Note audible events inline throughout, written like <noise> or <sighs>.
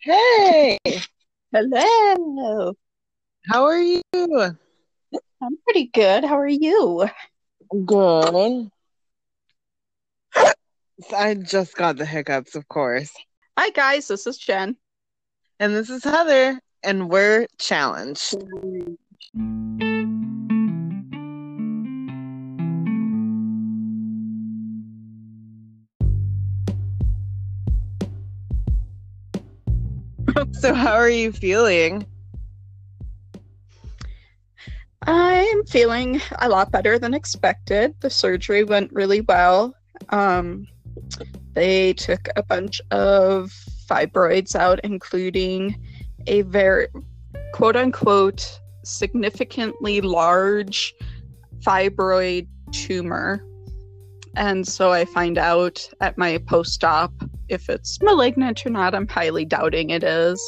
Hey, Hello. how are you? I'm pretty good. How are you? Good. I just got the hiccups, of course. Hi, guys. This is Jen. And this is Heather, and we're challenged. <laughs> So, how are you feeling? I'm feeling a lot better than expected. The surgery went really well. Um, they took a bunch of fibroids out, including a very quote unquote significantly large fibroid tumor. And so I find out at my post op if it's malignant or not. I'm highly doubting it is.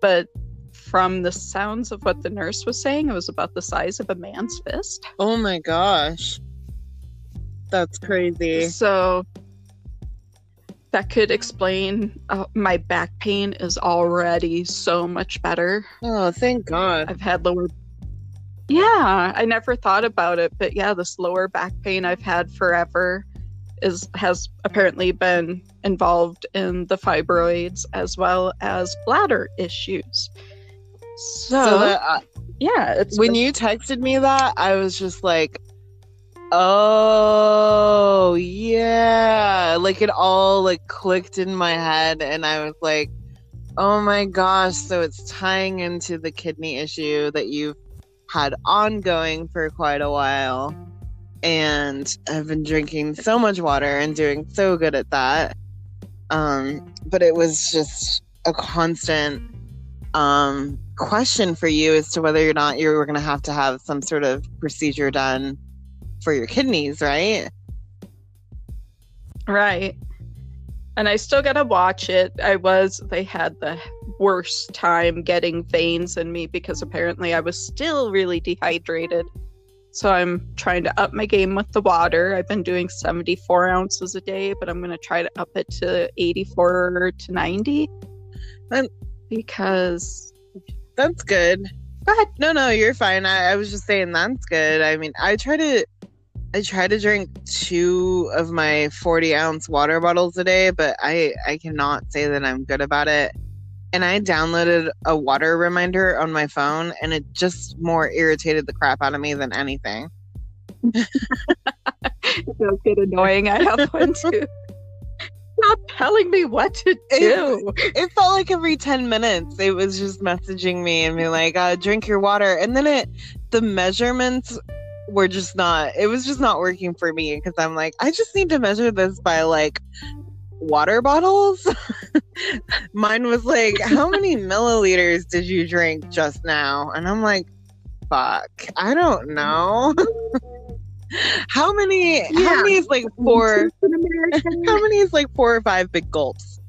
But from the sounds of what the nurse was saying, it was about the size of a man's fist. Oh my gosh. That's crazy. So that could explain uh, my back pain is already so much better. Oh, thank God. I've had lower. Yeah, I never thought about it, but yeah, this lower back pain I've had forever is has apparently been involved in the fibroids as well as bladder issues. So, So, that, uh, yeah, it's when you texted me that, I was just like, oh, yeah. Like it all like clicked in my head, and I was like, oh my gosh. So it's tying into the kidney issue that you've had ongoing for quite a while. And I've been drinking so much water and doing so good at that. Um, but it was just a constant um, question for you as to whether or not you were going to have to have some sort of procedure done for your kidneys, right? Right. And I still gotta watch it. I was, they had the worst time getting veins in me because apparently I was still really dehydrated. So I'm trying to up my game with the water. I've been doing 74 ounces a day, but I'm gonna try to up it to 84 to 90. Um, because, That's good. go ahead. No, no, you're fine. I, I was just saying that's good. I mean, I try to, I try to drink two of my 40 ounce water bottles a day, but I, I cannot say that I'm good about it. And I downloaded a water reminder on my phone, and it just more irritated the crap out of me than anything. It does get annoying. I have one <laughs> too. Not telling me what to do. it felt like every 10 minutes it was just messaging me and be like uh, drink your water and then it the measurements were just not it was just not working for me because i'm like i just need to measure this by like water bottles? <laughs> Mine was like how <laughs> many milliliters did you drink just now? And i'm like fuck i don't know. <laughs> How many how many is like four how many is like four or five big gulps?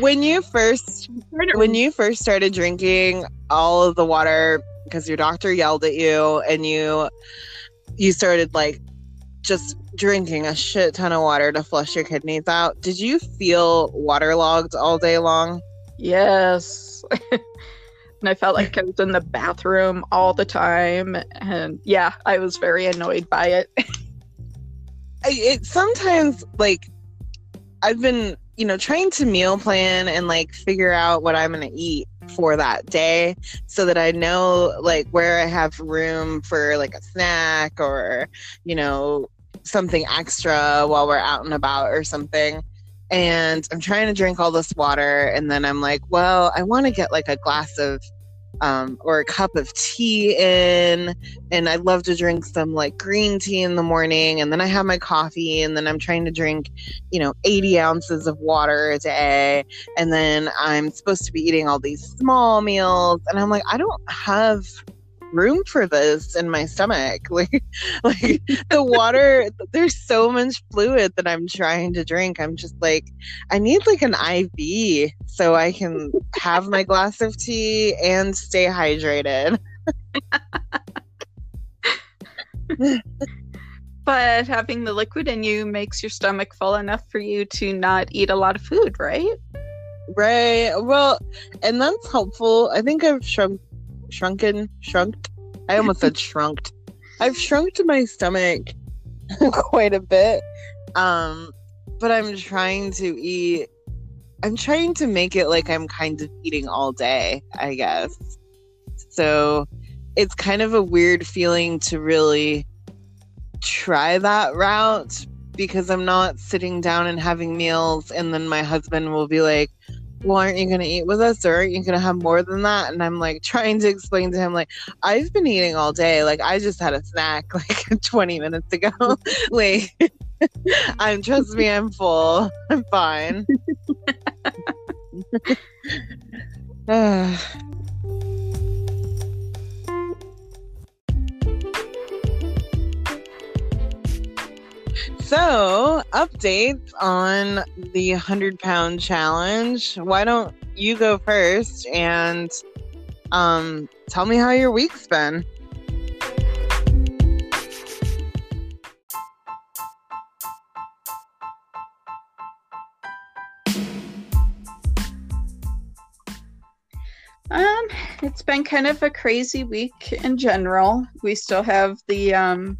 When you first when you first started drinking all of the water because your doctor yelled at you and you you started like just drinking a shit ton of water to flush your kidneys out did you feel waterlogged all day long Yes. <laughs> and I felt like I was in the bathroom all the time. And yeah, I was very annoyed by it. <laughs> It sometimes like I've been you know trying to meal plan and like figure out what I'm gonna eat for that day so that I know like where I have room for like a snack or you know something extra while we're out and about or something. And I'm trying to drink all this water and then I'm like, well, I want to get like a glass of um, or a cup of tea in and I love to drink some like green tea in the morning and then I have my coffee and then I'm trying to drink, you know, 80 ounces of water a day and then I'm supposed to be eating all these small meals and I'm like I don't have room for this in my stomach <laughs> like like the water there's so much fluid that I'm trying to drink I'm just like I need like an IV so I can have my glass of tea and stay hydrated <laughs> but having the liquid in you makes your stomach full enough for you to not eat a lot of food, right? Right. Well, and that's helpful. I think I've shrunk, shrunken, shrunked. I almost said <laughs> shrunked. I've shrunk to my stomach <laughs> quite a bit. Um, but I'm trying to eat. I'm trying to make it like I'm kind of eating all day, I guess. So it's kind of a weird feeling to really try that route because I'm not sitting down and having meals and then my husband will be like, well, aren't you going to eat with us or aren't you going to have more than that? And I'm like trying to explain to him, like, I've been eating all day. Like, I just had a snack <laughs> like 20 minutes ago. <laughs> like, <laughs> I'm, trust me, I'm full. I'm fine. <sighs> <sighs> So, updates on the 100 pound challenge. Why don't you go first and um, tell me how your week's been? Um, it's been kind of a crazy week in general. We still have the um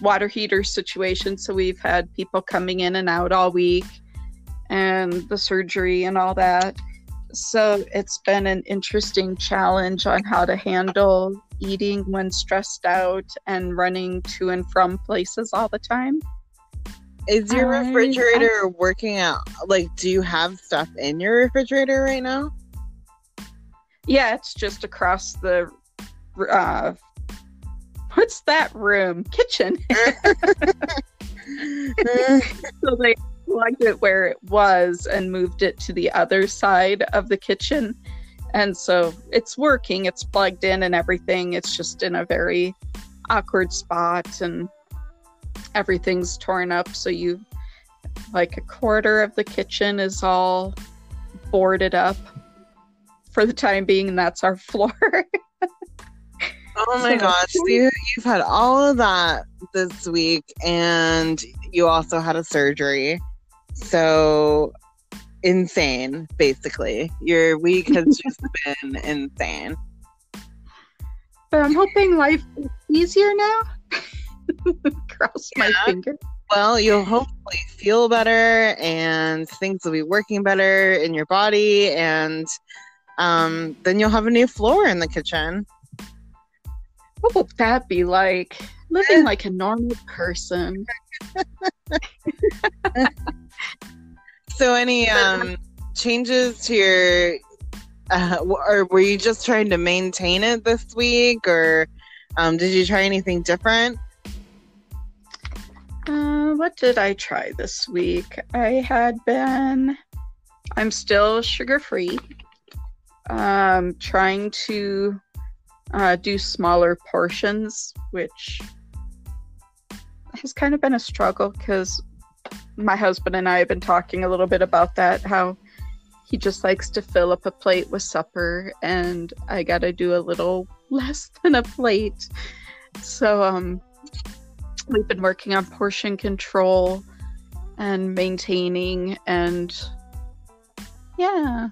water heater situation. So we've had people coming in and out all week and the surgery and all that. So it's been an interesting challenge on how to handle eating when stressed out and running to and from places all the time. Is your refrigerator I, working out? Like, do you have stuff in your refrigerator right now? Yeah, it's just across the uh, what's that room? Kitchen. <laughs> so they plugged it where it was and moved it to the other side of the kitchen. And so it's working, it's plugged in and everything. It's just in a very awkward spot and everything's torn up. So you, like, a quarter of the kitchen is all boarded up for the time being, and that's our <laughs> floor. Oh my gosh, you, you've had all of that this week, and you also had a surgery. So insane, basically. Your week has <laughs> just been insane. But I'm hoping life is easier now. <laughs> Cross yeah. my finger. Well, you'll hopefully feel better and things will be working better in your body and um, then you'll have a new floor in the kitchen. What would that be like? Living like a normal person. so, any um, changes to your, uh, or were you just trying to maintain it this week, or um, did you try anything different? Uh, what did I try this week? I had been, I'm still sugar free. Um, trying to uh, do smaller portions, which has kind of been a struggle because my husband and I have been talking a little bit about that. How he just likes to fill up a plate with supper, and I got to do a little <laughs> less than a plate. So, um, we've been working on portion control and maintaining, and yeah.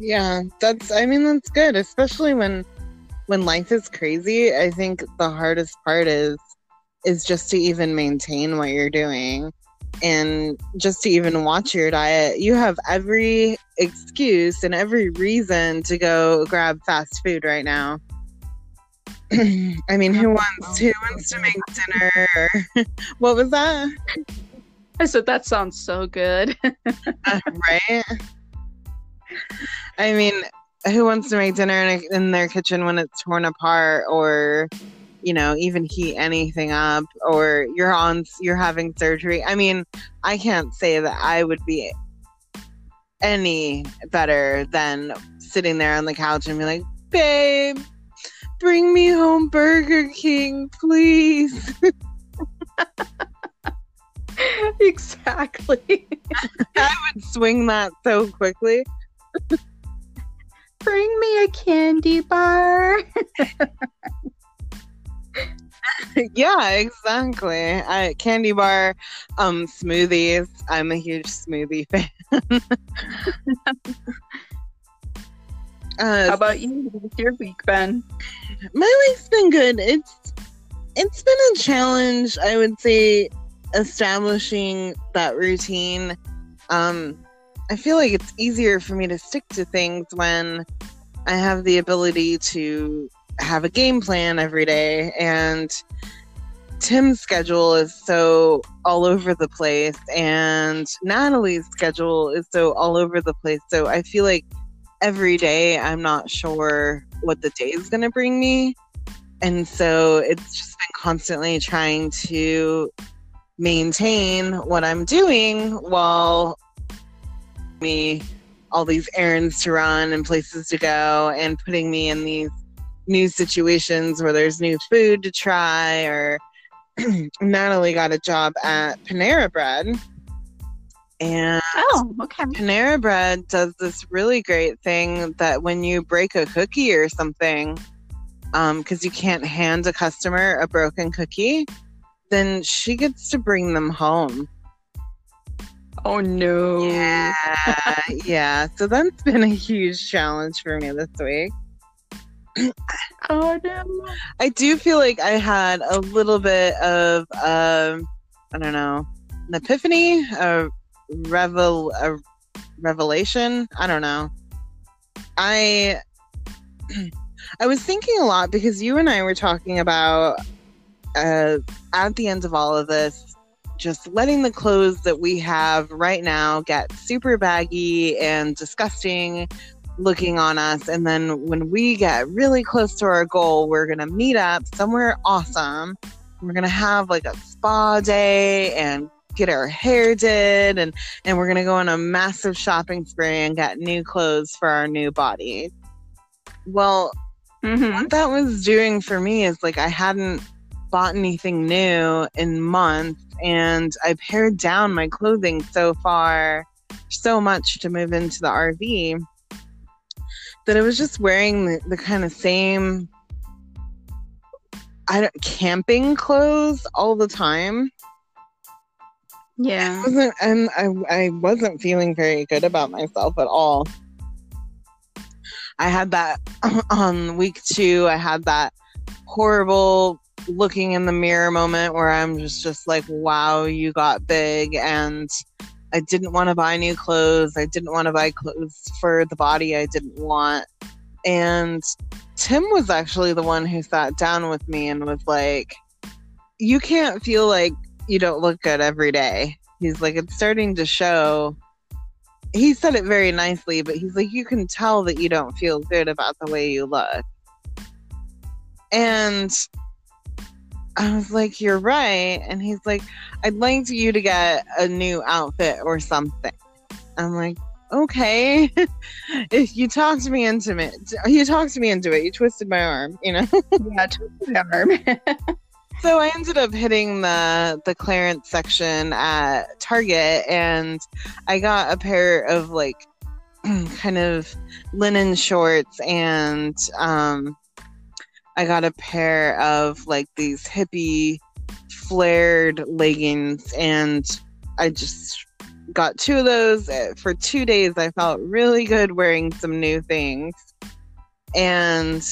Yeah, that's, I mean, that's good, especially when when life is crazy, I think the hardest part is is just to even maintain what you're doing and just to even watch your diet. You have every excuse and every reason to go grab fast food right now. <clears throat> I mean, who wants who wants to make dinner? <laughs> what was that? I said that sounds so good. <laughs> uh, right? I mean, who wants to make dinner in, a, in their kitchen when it's torn apart or you know even heat anything up or you're on you're having surgery? I mean i can't say that i would be any better than sitting there on the couch and be like babe bring me home burger king please. <laughs> <laughs> Exactly. <laughs> I would swing that so quickly Bring me a candy bar. <laughs> yeah, exactly. I, candy bar, um, smoothies. I'm a huge smoothie fan. uh, How about you? What's your week been? My week's been good. It's it's been a challenge, I would say, establishing that routine. Um, I feel like it's easier for me to stick to things when I have the ability to have a game plan every day and Tim's schedule is so all over the place and Natalie's schedule is so all over the place. So I feel like every day I'm not sure what the day is going to bring me. And so it's just been constantly trying to maintain what I'm doing while me all these errands to run and places to go and putting me in these new situations where there's new food to try or <clears throat> Natalie got a job at Panera Bread. And oh, okay. Panera Bread does this really great thing that when you break a cookie or something, because um, you can't hand a customer a broken cookie, then she gets to bring them home. Oh no. Yeah. yeah. So that's <laughs> been a huge challenge for me this week. <clears throat> oh no. I do feel like I had a little bit of um I don't know, an epiphany, a revel a revelation. I don't know. I <clears throat> I was thinking a lot because you and I were talking about uh, at the end of all of this, just letting the clothes that we have right now get super baggy and disgusting looking on us. And then when we get really close to our goal, we're going to meet up somewhere awesome. We're going to have like a spa day and get our hair did and and we're going to go on a massive shopping spree and get new clothes for our new body. Well, mm-hmm. what that was doing for me is like I hadn't bought anything new in months and I pared down my clothing so far so much to move into the RV that I was just wearing the, the kind of same I don't camping clothes all the time. Yeah. I wasn't and I I wasn't feeling very good about myself at all. I had that <clears throat> on week 2, I had that horrible looking in the mirror moment where I'm just just like wow, you got big and I didn't want to buy new clothes. I didn't want to buy clothes for the body I didn't want. And Tim was actually the one who sat down with me and was like, You can't feel like you don't look good every day. He's like, It's starting to show. He said it very nicely, but he's like, You can tell that you don't feel good about the way you look. And I was like, You're right. And he's like, I'd like you to get a new outfit or something. I'm like, Okay. <laughs> if you talked me into it, you talked me into it. You twisted my arm, you know? <laughs> yeah, twisted my arm. <laughs> so I ended up hitting the the clearance section at Target and I got a pair of like <clears throat> kind of linen shorts and um I got a pair of like these hippie flared leggings and I just got two of those uh, for two days. I felt really good wearing some new things. And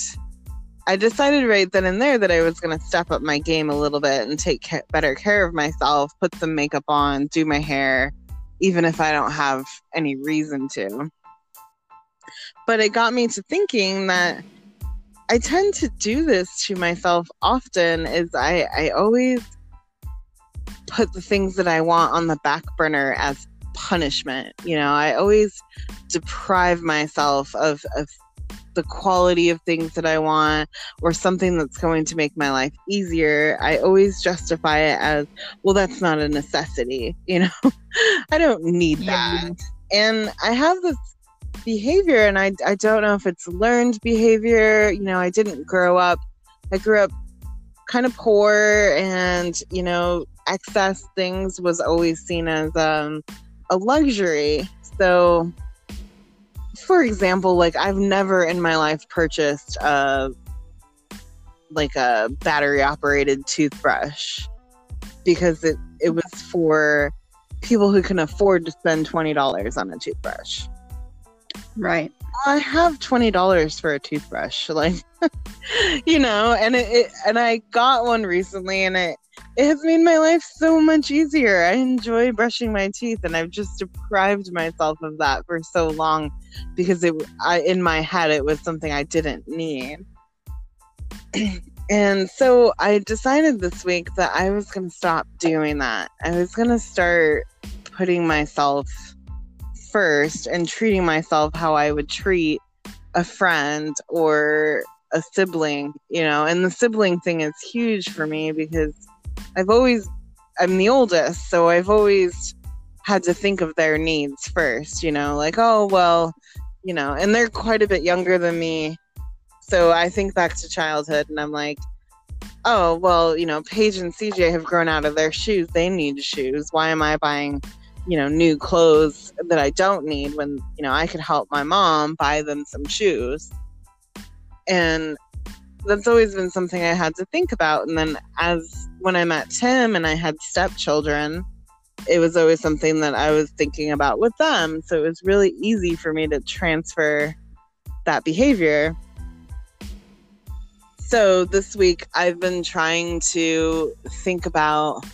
I decided right then and there that I was going to step up my game a little bit and take ca- better care of myself, put some makeup on, do my hair, even if I don't have any reason to. But it got me to thinking that I tend to do this to myself often is I, I always put the things that I want on the back burner as punishment. You know, I always deprive myself of, of the quality of things that I want or something that's going to make my life easier. I always justify it as, well, that's not a necessity. You know, <laughs> I don't need that. Yeah. And I have this behavior and I, I don't know if it's learned behavior you know i didn't grow up i grew up kind of poor and you know excess things was always seen as um, a luxury so for example like i've never in my life purchased a like a battery operated toothbrush because it, it was for people who can afford to spend $20 on a toothbrush. Right. I have twenty dollars for a toothbrush, <laughs> like you know, and it, it, and I got one recently, and it it has made my life so much easier. I enjoy brushing my teeth, and I've just deprived myself of that for so long because it I in my head it was something I didn't need. <clears throat> and so I decided this week that I was going to stop doing that. I was going to start putting myself first and treating myself how I would treat a friend or a sibling, you know, and the sibling thing is huge for me because I've always, I'm the oldest, so I've always had to think of their needs first, you know, like, oh, well, you know, and they're quite a bit younger than me. So I think back to childhood and I'm like, oh, well, you know, Paige and CJ have grown out of their shoes. They need shoes. Why am I buying you know, new clothes that I don't need when, you know, I could help my mom buy them some shoes. And that's always been something I had to think about. And then as when I met Tim and I had stepchildren, it was always something that I was thinking about with them. So it was really easy for me to transfer that behavior. So this week I've been trying to think about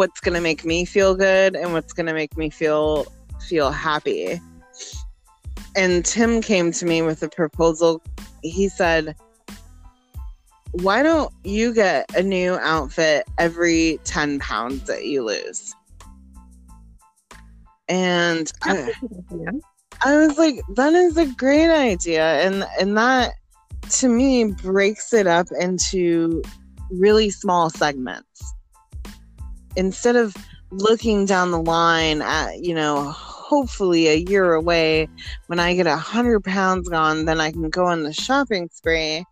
what's going to make me feel good and what's going to make me feel feel happy. And Tim came to me with a proposal. He said, "Why don't you get a new outfit every 10 pounds that you lose?" And I, I was like, "That is a great idea." And and that to me breaks it up into really small segments instead of looking down the line at, you know, hopefully a year away when I get a hundred pounds gone, then I can go on the shopping spree.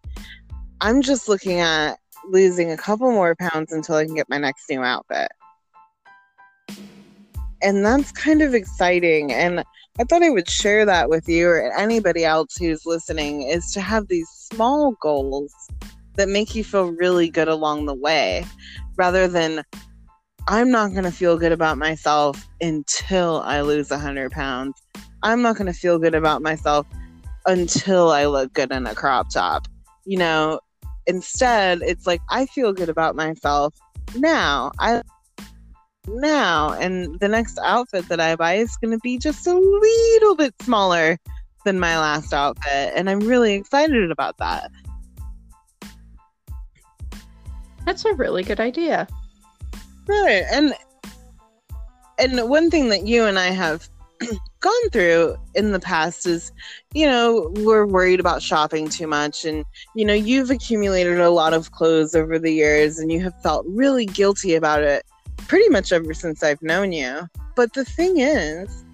I'm just looking at losing a couple more pounds until I can get my next new outfit. And that's kind of exciting. And I thought I would share that with you or anybody else who's listening is to have these small goals that make you feel really good along the way rather than I'm not going to feel good about myself until I lose 100 pounds. I'm not going to feel good about myself until I look good in a crop top. You know, instead, it's like I feel good about myself now. I now and the next outfit that I buy is going to be just a little bit smaller than my last outfit and I'm really excited about that. That's a really good idea. Right. And and one thing that you and I have <clears throat> gone through in the past is, you know, we're worried about shopping too much. And, you know, you've accumulated a lot of clothes over the years and you have felt really guilty about it pretty much ever since I've known you. But the thing is,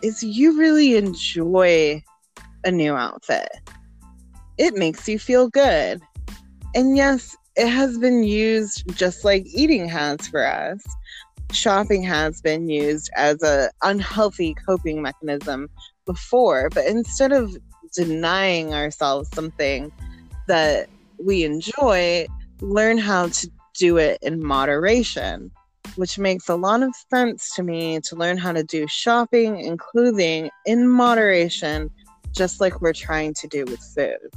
is you really enjoy a new outfit. It makes you feel good. And yes, it has been used just like eating has for us. Shopping has been used as a unhealthy coping mechanism before, but instead of denying ourselves something that we enjoy, learn how to do it in moderation, which makes a lot of sense to me to learn how to do shopping and clothing in moderation, just like we're trying to do with food.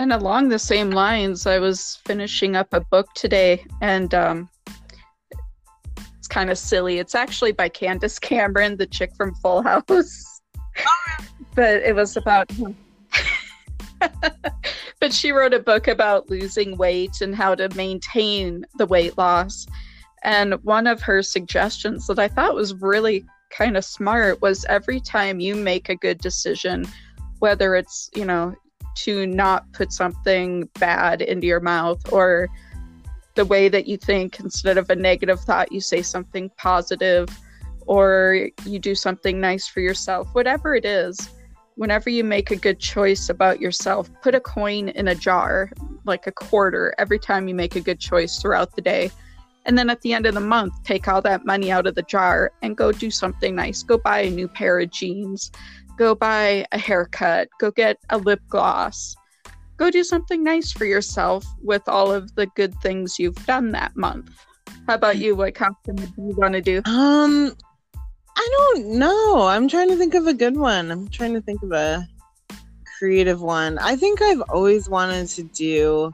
And along the same lines, I was finishing up a book today, and um, it's kind of silly. It's actually by Candace Cameron, the chick from Full House. but it was about. <laughs> but she wrote a book about losing weight and how to maintain the weight loss. And one of her suggestions that I thought was really kind of smart was every time you make a good decision, whether it's, you know, to not put something bad into your mouth or the way that you think. Instead of a negative thought you say something positive or you do something nice for yourself whatever it is. Whenever you make a good choice about yourself put a coin in a jar like a quarter every time you make a good choice throughout the day. And then at the end of the month take all that money out of the jar and go do something nice. Go buy a new pair of jeans go buy a haircut, go get a lip gloss, go do something nice for yourself with all of the good things you've done that month. How about you? What costume do you want to do? Um, I don't know. I'm trying to think of a good one. I'm trying to think of a creative one. I think I've always wanted to do,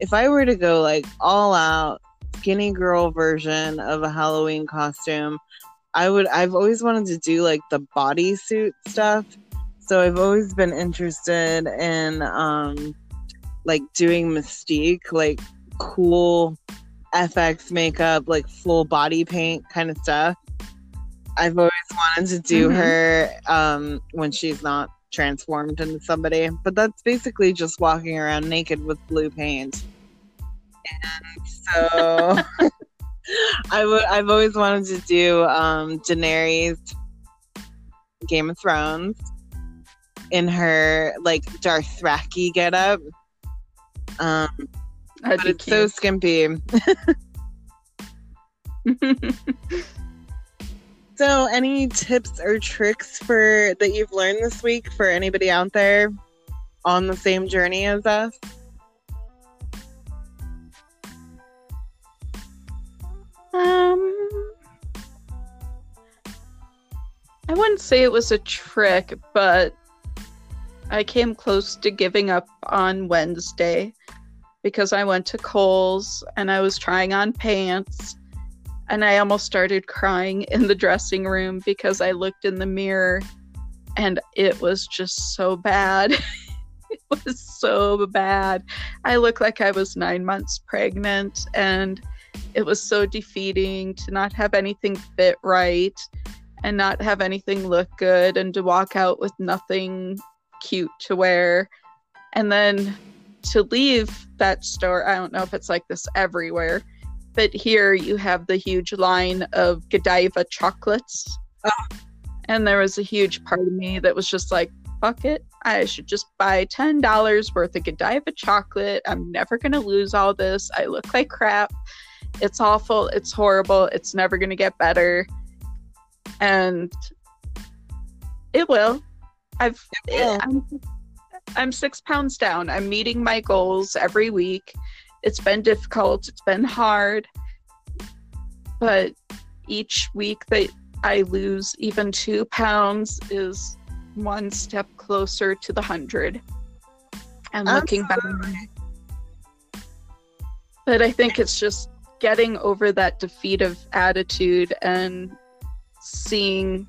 if I were to go like all out skinny girl version of a Halloween costume, I would, I've always wanted to do like the bodysuit stuff. So I've always been interested in, um, like doing Mystique, like cool FX makeup, like full body paint kind of stuff. I've always wanted to do Mhm. her um, when she's not transformed into somebody, but that's basically just walking around naked with blue paint. And so <laughs> <laughs> I would I've always wanted to do um, Daenerys Game of Thrones in her like Dothraki getup. Um, That'd but it's so skimpy. <laughs> So, any tips or tricks for that you've learned this week for anybody out there on the same journey as us? Um, I wouldn't say it was a trick, but I came close to giving up on Wednesday because I went to Kohl's and I was trying on pants and I almost started crying in the dressing room because I looked in the mirror and it was just so bad. <laughs> it was so bad. I looked like I was nine months pregnant and it was so defeating to not have anything fit right and not have anything look good and to walk out with nothing cute to wear. And then to leave that store i don't know if it's like this everywhere but here you have the huge line of godiva chocolates. Ah. And there was a huge part of me that was just like fuck it. I should just buy $10 worth of godiva chocolate. I'm never going to lose all this. I look like crap it's awful it's horrible it's never going to get better. And it will. I've It will. I'm, I'm six pounds down. I'm meeting my goals every week. It's been difficult it's been hard. But each week that i lose even two pounds is one step closer to the hundred. And looking back but I think it's just getting over that defeative attitude and seeing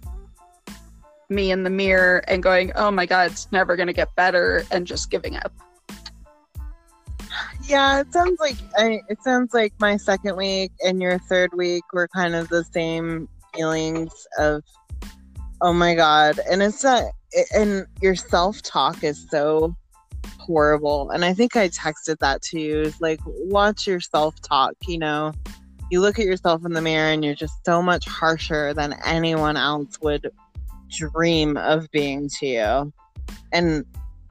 me in the mirror and going, oh my God, it's never going to get better, and just giving up. Yeah, it sounds like I, it sounds like my second week and your third week were kind of the same feelings of, oh my god, and it's not, and your self talk is so horrible. And I think I texted that to you. Is like, watch your self talk. You know, you look at yourself in the mirror and you're just so much harsher than anyone else would dream of being to you. And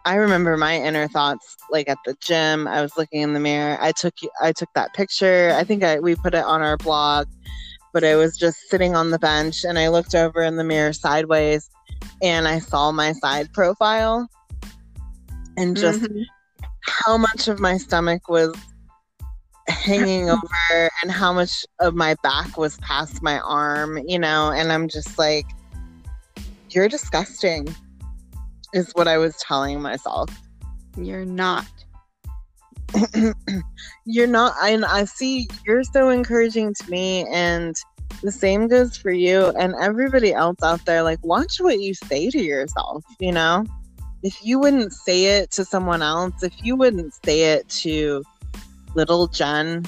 I remember my inner thoughts like at the gym. I was looking in the mirror. I took I took that picture. I think I we put it on our blog, but I was just sitting on the bench and I looked over in the mirror sideways and I saw my side profile and just Mhm. how much of my stomach was hanging <laughs> over and how much of my back was past my arm, you know, and I'm just like you're disgusting is what I was telling myself. you're not. <clears throat> you're not and I see you're so encouraging to me and the same goes for you and everybody else out there like watch what you say to yourself, you know? If you wouldn't say it to someone else, if you wouldn't say it to little Jen,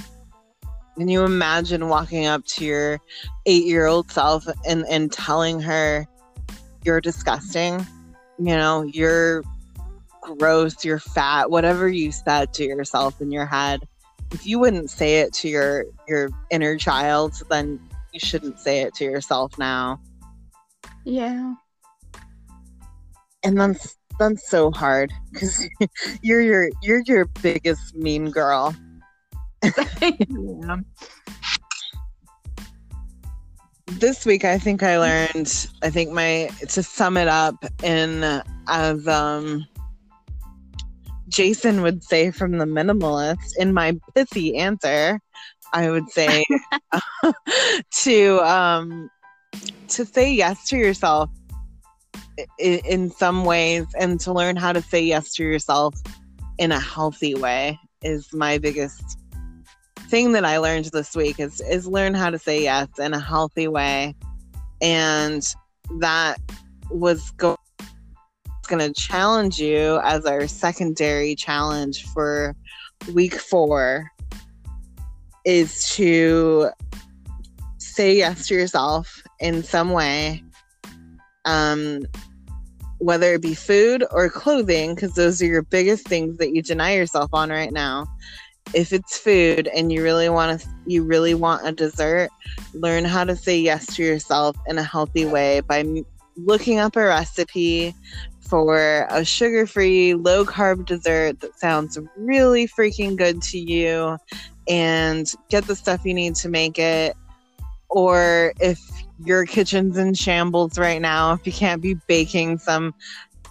can you imagine walking up to your eight year old self and, and telling her you're disgusting? You know, you're gross, you're fat, whatever you said to yourself in your head. If you wouldn't say it to your your inner child, then you shouldn't say it to yourself now. Yeah. And that's that's so hard because <laughs> you're your you're your biggest mean girl. yeah. this week I think I learned I think my to sum it up in as um Jason would say from the minimalist in my pithy answer, I would say <laughs> <laughs> to um to say yes to yourself in, some ways and to learn how to say yes to yourself in a healthy way is my biggest thing that I learned this week is is learn how to say yes in a healthy way, and that was go- going to challenge you as our secondary challenge for week four is to say yes to yourself in some way um whether it be food or clothing because those are your biggest things that you deny yourself on right now. If it's food and you really want to you really want a dessert learn how to say yes to yourself in a healthy way by looking up a recipe for a sugar-free low carb dessert that sounds really freaking good to you and get the stuff you need to make it. Or if your kitchen's in shambles right now if you can't be baking some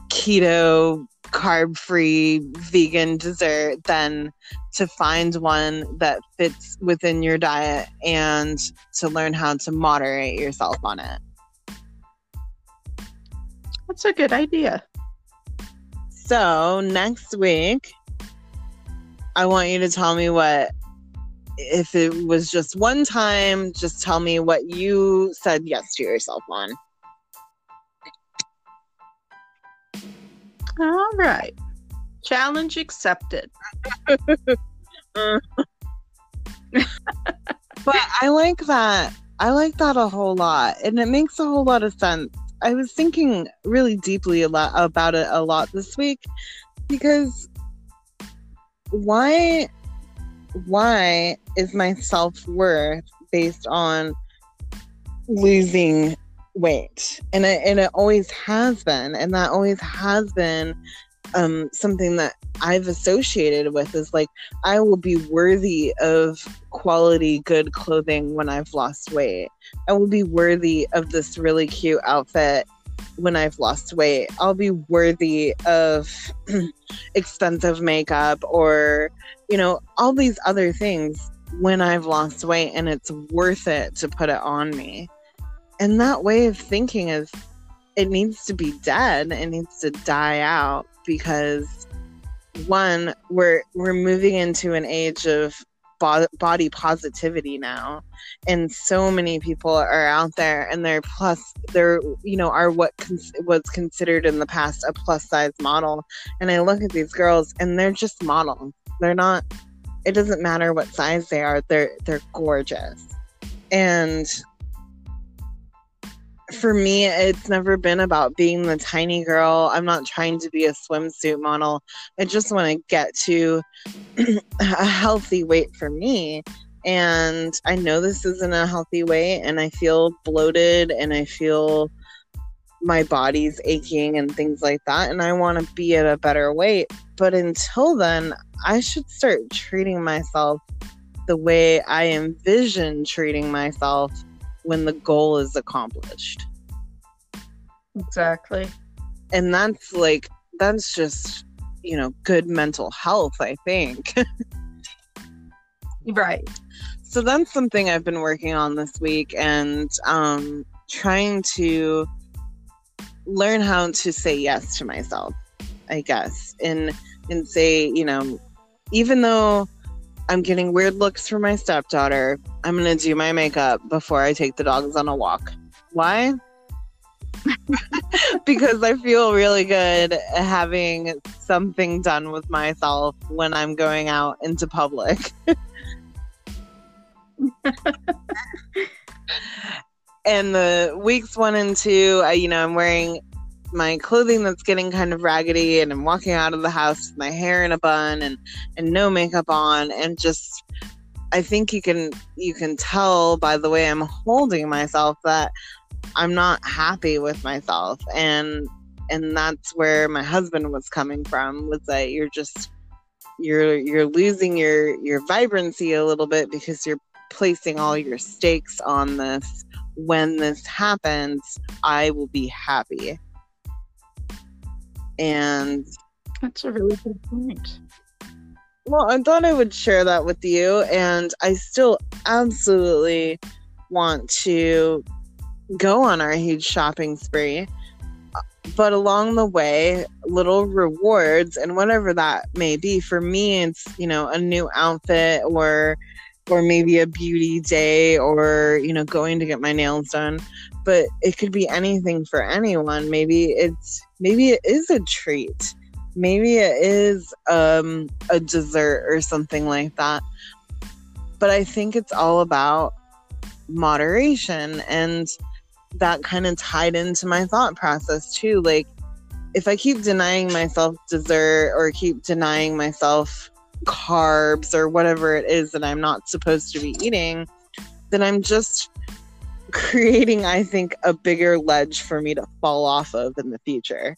keto carb free vegan dessert then to find one that fits within your diet and to learn how to moderate yourself on it. That's a good idea. So, next week, I want you to tell me what, if it was just one time, just tell me what you said yes to yourself on. All right. Challenge accepted. <laughs> but I like that. I like that a whole lot, and it makes a whole lot of sense. I was thinking really deeply a lot about it a lot this week because why why is my self-worth based on losing weight and it, and it always has been and that always has been um, something that I've associated with is like I will be worthy of quality good clothing when I've lost weight. I will be worthy of this really cute outfit when I've lost weight. I'll be worthy of <clears throat> expensive makeup or you know all these other things when I've lost weight and it's worth it to put it on me. And that way of thinking is it needs to be dead. It needs to die out because one, we're we're moving into an age of bo- body positivity now, and so many people are out there, and they're plus they're you know are what cons- was considered in the past a plus size model, and I look at these girls, and they're just models. They're not. It doesn't matter what size they are. They're they're gorgeous, and for me, it's never been about being the tiny girl. I'm not trying to be a swimsuit model. I just want to get to <clears throat> a healthy weight for me. And I know this isn't a healthy weight, and I feel bloated and I feel my body's aching and things like that. And I want to be at a better weight. But until then, I should start treating myself the way I envision treating myself when the goal is accomplished. Exactly. And that's like, that's just, you know, good mental health, I think. <laughs> right. So that's something I've been working on this week and um, trying to learn how to say yes to myself, I guess, and and say, you know, even though I'm getting weird looks from my stepdaughter. I'm to do my makeup before I take the dogs on a walk. Why? <laughs> because I feel really good having something done with myself when I'm going out into public. <laughs> and the weeks one and two, I, you know, I'm wearing my clothing that's getting kind of raggedy and I'm walking out of the house with my hair in a bun and and no makeup on and just I think you can you can tell by the way I'm holding myself that I'm not happy with myself and and that's where my husband was coming from was that you're just you're you're losing your your vibrancy a little bit because you're placing all your stakes on this when this happens, I will be happy. And That's a really good point. well, I thought I would share that with you, and I still absolutely want to go on our huge shopping spree. But along the way, little rewards and whatever that may be. For me, it's you know a new outfit or or maybe a beauty day or you know going to get my nails done. But it could be anything for anyone. Maybe it's maybe it is a treat maybe it is um, a dessert or something like that. But I think it's all about moderation and that kind of tied into my thought process too. Like, if I keep denying myself dessert or keep denying myself carbs or whatever it is that I'm not supposed to be eating, then I'm just creating, I think, a bigger ledge for me to fall off of in the future.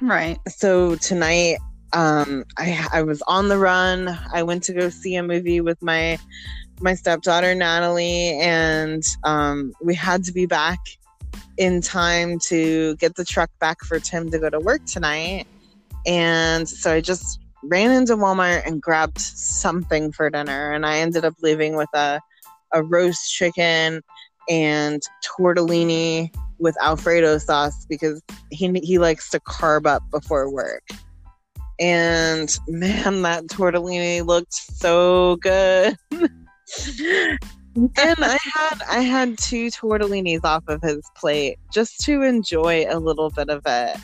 Right. so tonight um i i was on the run. I went to go see a movie with my my stepdaughter natalie and um we had to be back in time to get the truck back for tim to go to work tonight. And so i just ran into walmart and grabbed something for dinner and i ended up leaving with a a roast chicken and tortellini with alfredo sauce because he he likes to carb up before work. And man, that tortellini looked so good. <laughs> and I had I had two tortellinis off of his plate just to enjoy a little bit of it.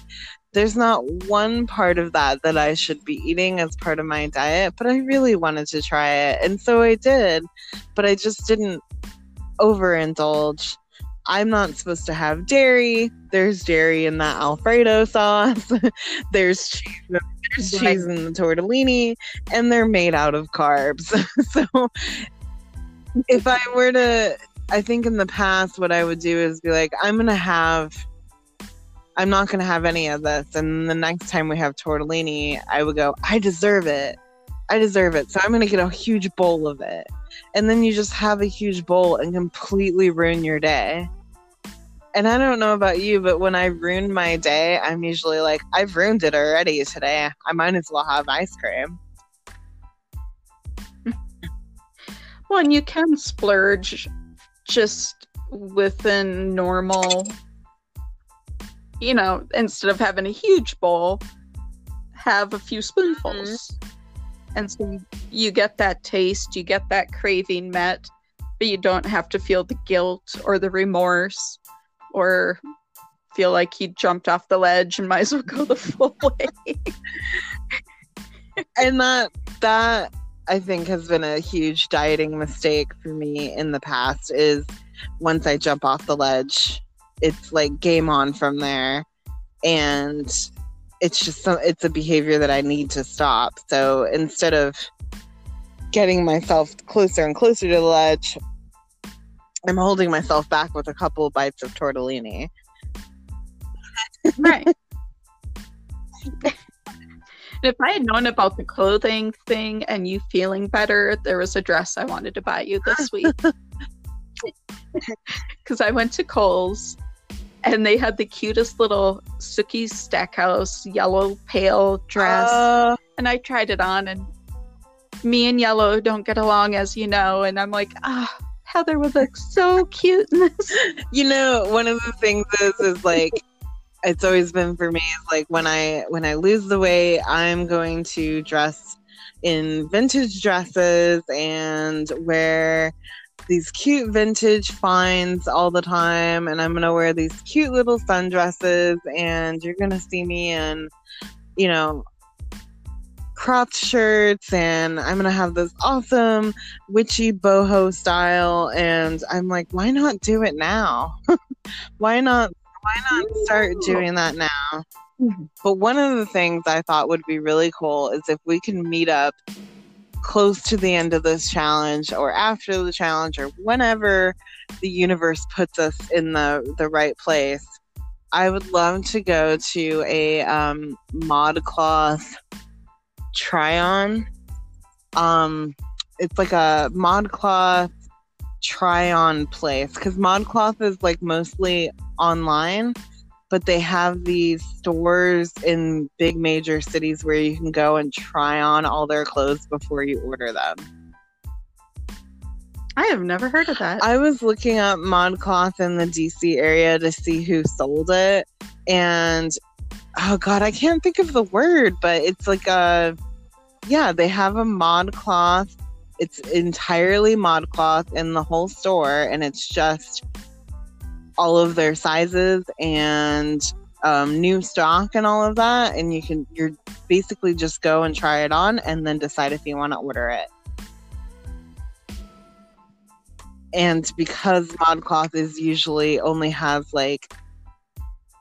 There's not one part of that that I should be eating as part of my diet, but I really wanted to try it. And so I did, but I just didn't overindulge. I'm not supposed to have dairy. There's dairy in that Alfredo sauce. <laughs> there's cheese, there's cheese in the tortellini, and they're made out of carbs. <laughs> so if I were to, I think in the past, what I would do is be like, I'm gonna have. I'm not gonna have any of this, and the next time we have tortellini, I would go. I deserve it. I deserve it. So I'm gonna get a huge bowl of it, and then you just have a huge bowl and completely ruin your day. And I don't know about you, but when I ruin my day, I'm usually like, I've ruined it already today. I might as well have ice cream. Well, and you can splurge just within normal, you know, instead of having a huge bowl, have a few spoonfuls. Mm-hmm. And so you- you get that taste, you get that craving met, but you don't have to feel the guilt or the remorse or feel like you jumped off the ledge and <laughs> might as well go the full <laughs> way. and that that I think has been a huge dieting mistake for me in the past is once I jump off the ledge, it's like game on from there. And it's just some it's a behavior that I need to stop. So instead of getting myself closer and closer to the ledge, I'm holding myself back with a couple bites of tortellini. <laughs> right. <laughs> if I had known about the clothing thing and you feeling better, there was a dress I wanted to buy you this week. <laughs> Because I went to Kohl's and they had the cutest little Sookie Stackhouse yellow pale dress. Uh, and I tried it on, and me and yellow don't get along, as you know. And I'm like, ah, Heather would look so cute in this. <laughs> you know one of the things is is like it's always been for me is like when i when i lose the weight i'm going to dress in vintage dresses and wear these cute vintage finds all the time and i'm to wear these cute little sundresses and you're to see me in you know cropped shirts and i'm to have this awesome witchy boho style and i'm like why not do it now? <laughs> Why not why not start doing that now? Mhm. but one of the things i thought would be really cool is if we can meet up close to the end of this challenge or after the challenge or whenever the universe puts us in the the right place i would love to go to a um, ModCloth try on um it's like a ModCloth try on place because ModCloth is like mostly online, but they have these stores in big major cities where you can go and try on all their clothes before you order them. I have never heard of that. I was looking up ModCloth in the DC area to see who sold it, and oh god, I can't think of the word, but it's like a yeah, they have a ModCloth. It's entirely ModCloth in the whole store, and it's just all of their sizes and um, new stock and all of that. And you can you're basically just go and try it on, and then decide if you want to order it. And because ModCloth is usually only has like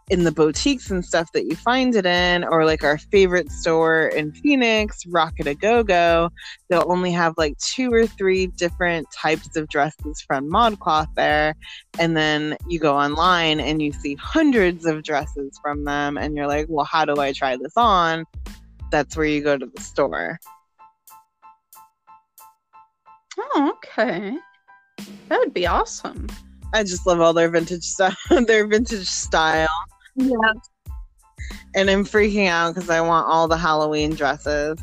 in the boutiques and stuff that you find it in, or like our favorite store in Phoenix, Rocket a Go Go, they'll only have like two or three different types of dresses from ModCloth there. And then you go online and you see hundreds of dresses from them, and you're like, well, how do I try this on? That's where you go to the store. Oh, okay. That would be awesome. I just love all their vintage stuff, <laughs> their vintage style. Yeah. And I'm freaking out because I want all the Halloween dresses.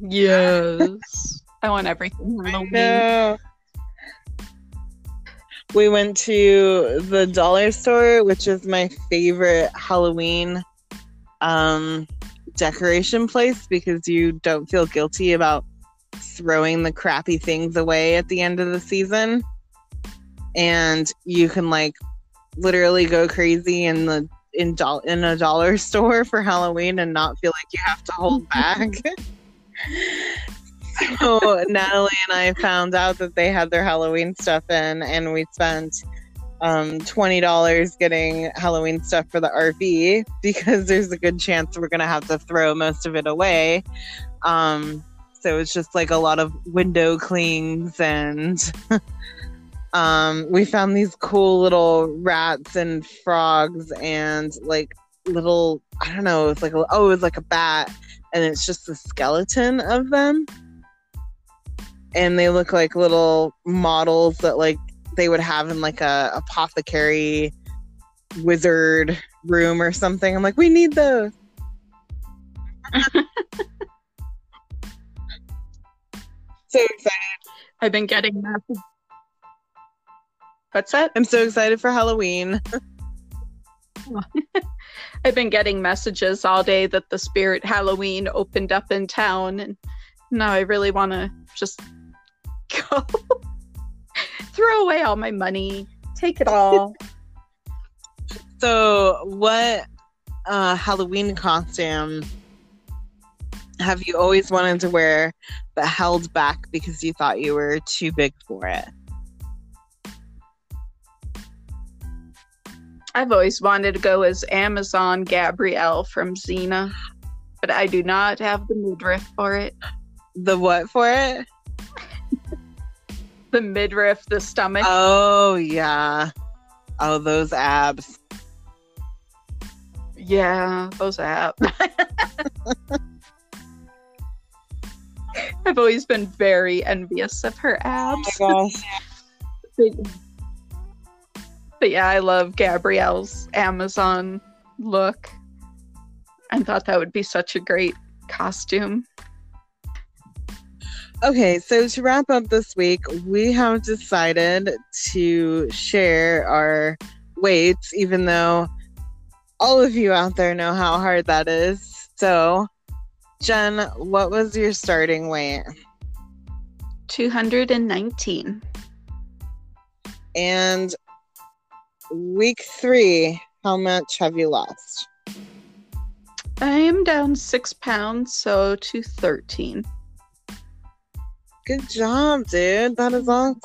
Yes. <laughs> I want everything Halloween. No. We went to the dollar store, which is my favorite Halloween um, decoration place because you don't feel guilty about throwing the crappy things away at the end of the season. And you can like literally go crazy in the in do- in a dollar <laughs> store for Halloween and not feel like you have to hold back. <laughs> so Natalie and I found out that they had their Halloween stuff in, and we spent um, twenty dollars getting Halloween stuff for the RV because there's a good chance we're gonna have to throw most of it away. Um, so it's just like a lot of window clings and <laughs> um, we found these cool little rats and frogs and like little I don't know, it's like a, oh, it was like a bat and it's just the skeleton of them. And they look like little models that like they would have in like a apothecary wizard room or something. I'm like, we need those. <laughs> so excited. I've been getting that. What's that? I'm so excited for Halloween. <laughs> I've been getting messages all day that the Spirit Halloween opened up in town, and now I really want to just <laughs> go throw away all my money, take it all. <laughs> so, what uh, Halloween costume have you always wanted to wear but held back because you thought you were too big for it? I've always wanted to go as Amazon Gabrielle from Xena, but I do not have the midriff for it. The what for it? The midriff, the stomach. Oh, yeah. Oh, those abs. yeah, those abs. <laughs> I've always been very envious of her abs. Oh my gosh. <laughs> but yeah, I love Gabrielle's Amazon look. I thought that would be such a great costume. Okay, so to wrap up this week, we have decided to share our weights, even though all of you out there know how hard that is. So, Jen, what was your starting weight? 219. And week three, how much have you lost? I am down six pounds, so 213. Good job, dude. That is awesome.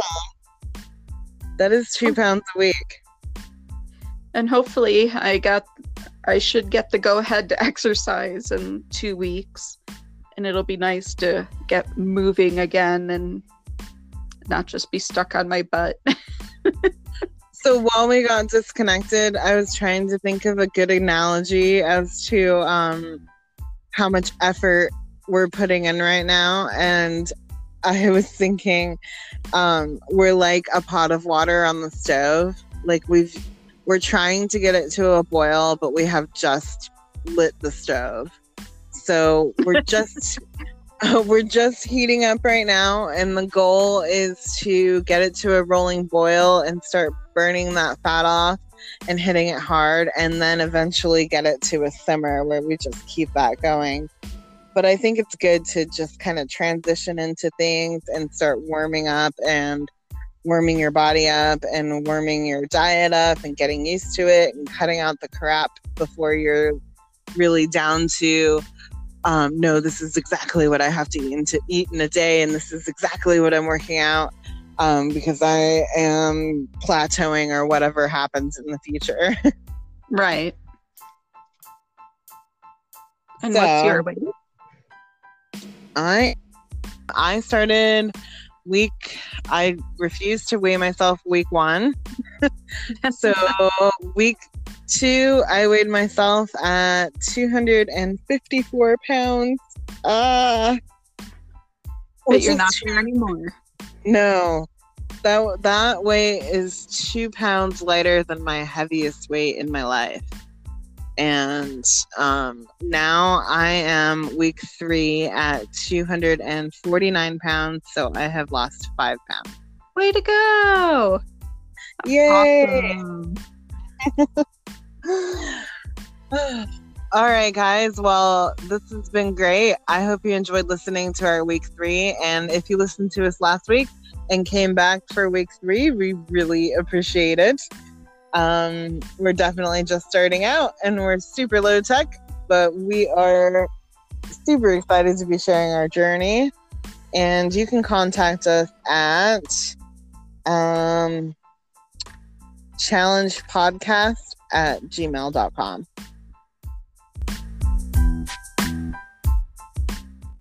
That is two oh. pounds a week. And hopefully, I got, I should get the go ahead to exercise in two weeks. And it'll be nice to get moving again and not just be stuck on my butt. <laughs> So while we got disconnected, I was trying to think of a good analogy as to um, how much effort we're putting in right now. And I was thinking um, we're like a pot of water on the stove. Like we've we're trying to get it to a boil, but we have just lit the stove. So we're <laughs> just <laughs> we're just heating up right now and the goal is to get it to a rolling boil and start burning that fat off and hitting it hard and then eventually get it to a simmer where we just keep that going. But I think it's good to just kind of transition into things and start warming up and warming your body up and warming your diet up and getting used to it and cutting out the crap before you're really down to um, no this is exactly what i have to eat, to eat in a day and this is exactly what i'm working out um, because i am plateauing or whatever happens in the future. <laughs> Right. And so, what's your weight? I I started week I refused to weigh myself week 1. <laughs> so week 2 I weighed myself at 254 pounds. Uh but you're not there anymore. No. That that weight is 2 pounds lighter than my heaviest weight in my life and um, now I am week three at 249 pounds, so I have lost five pounds. Way to go! Yay! Awesome. <laughs> <sighs> All right, guys. Well, this has been great. I hope you enjoyed listening to our week three. And if you listened to us last week and came back for week three, we really appreciate it. Um, we're definitely just starting out and we're super low tech, but we are super excited to be sharing our journey. And you can contact us at um, challengepodcast at gmail.com.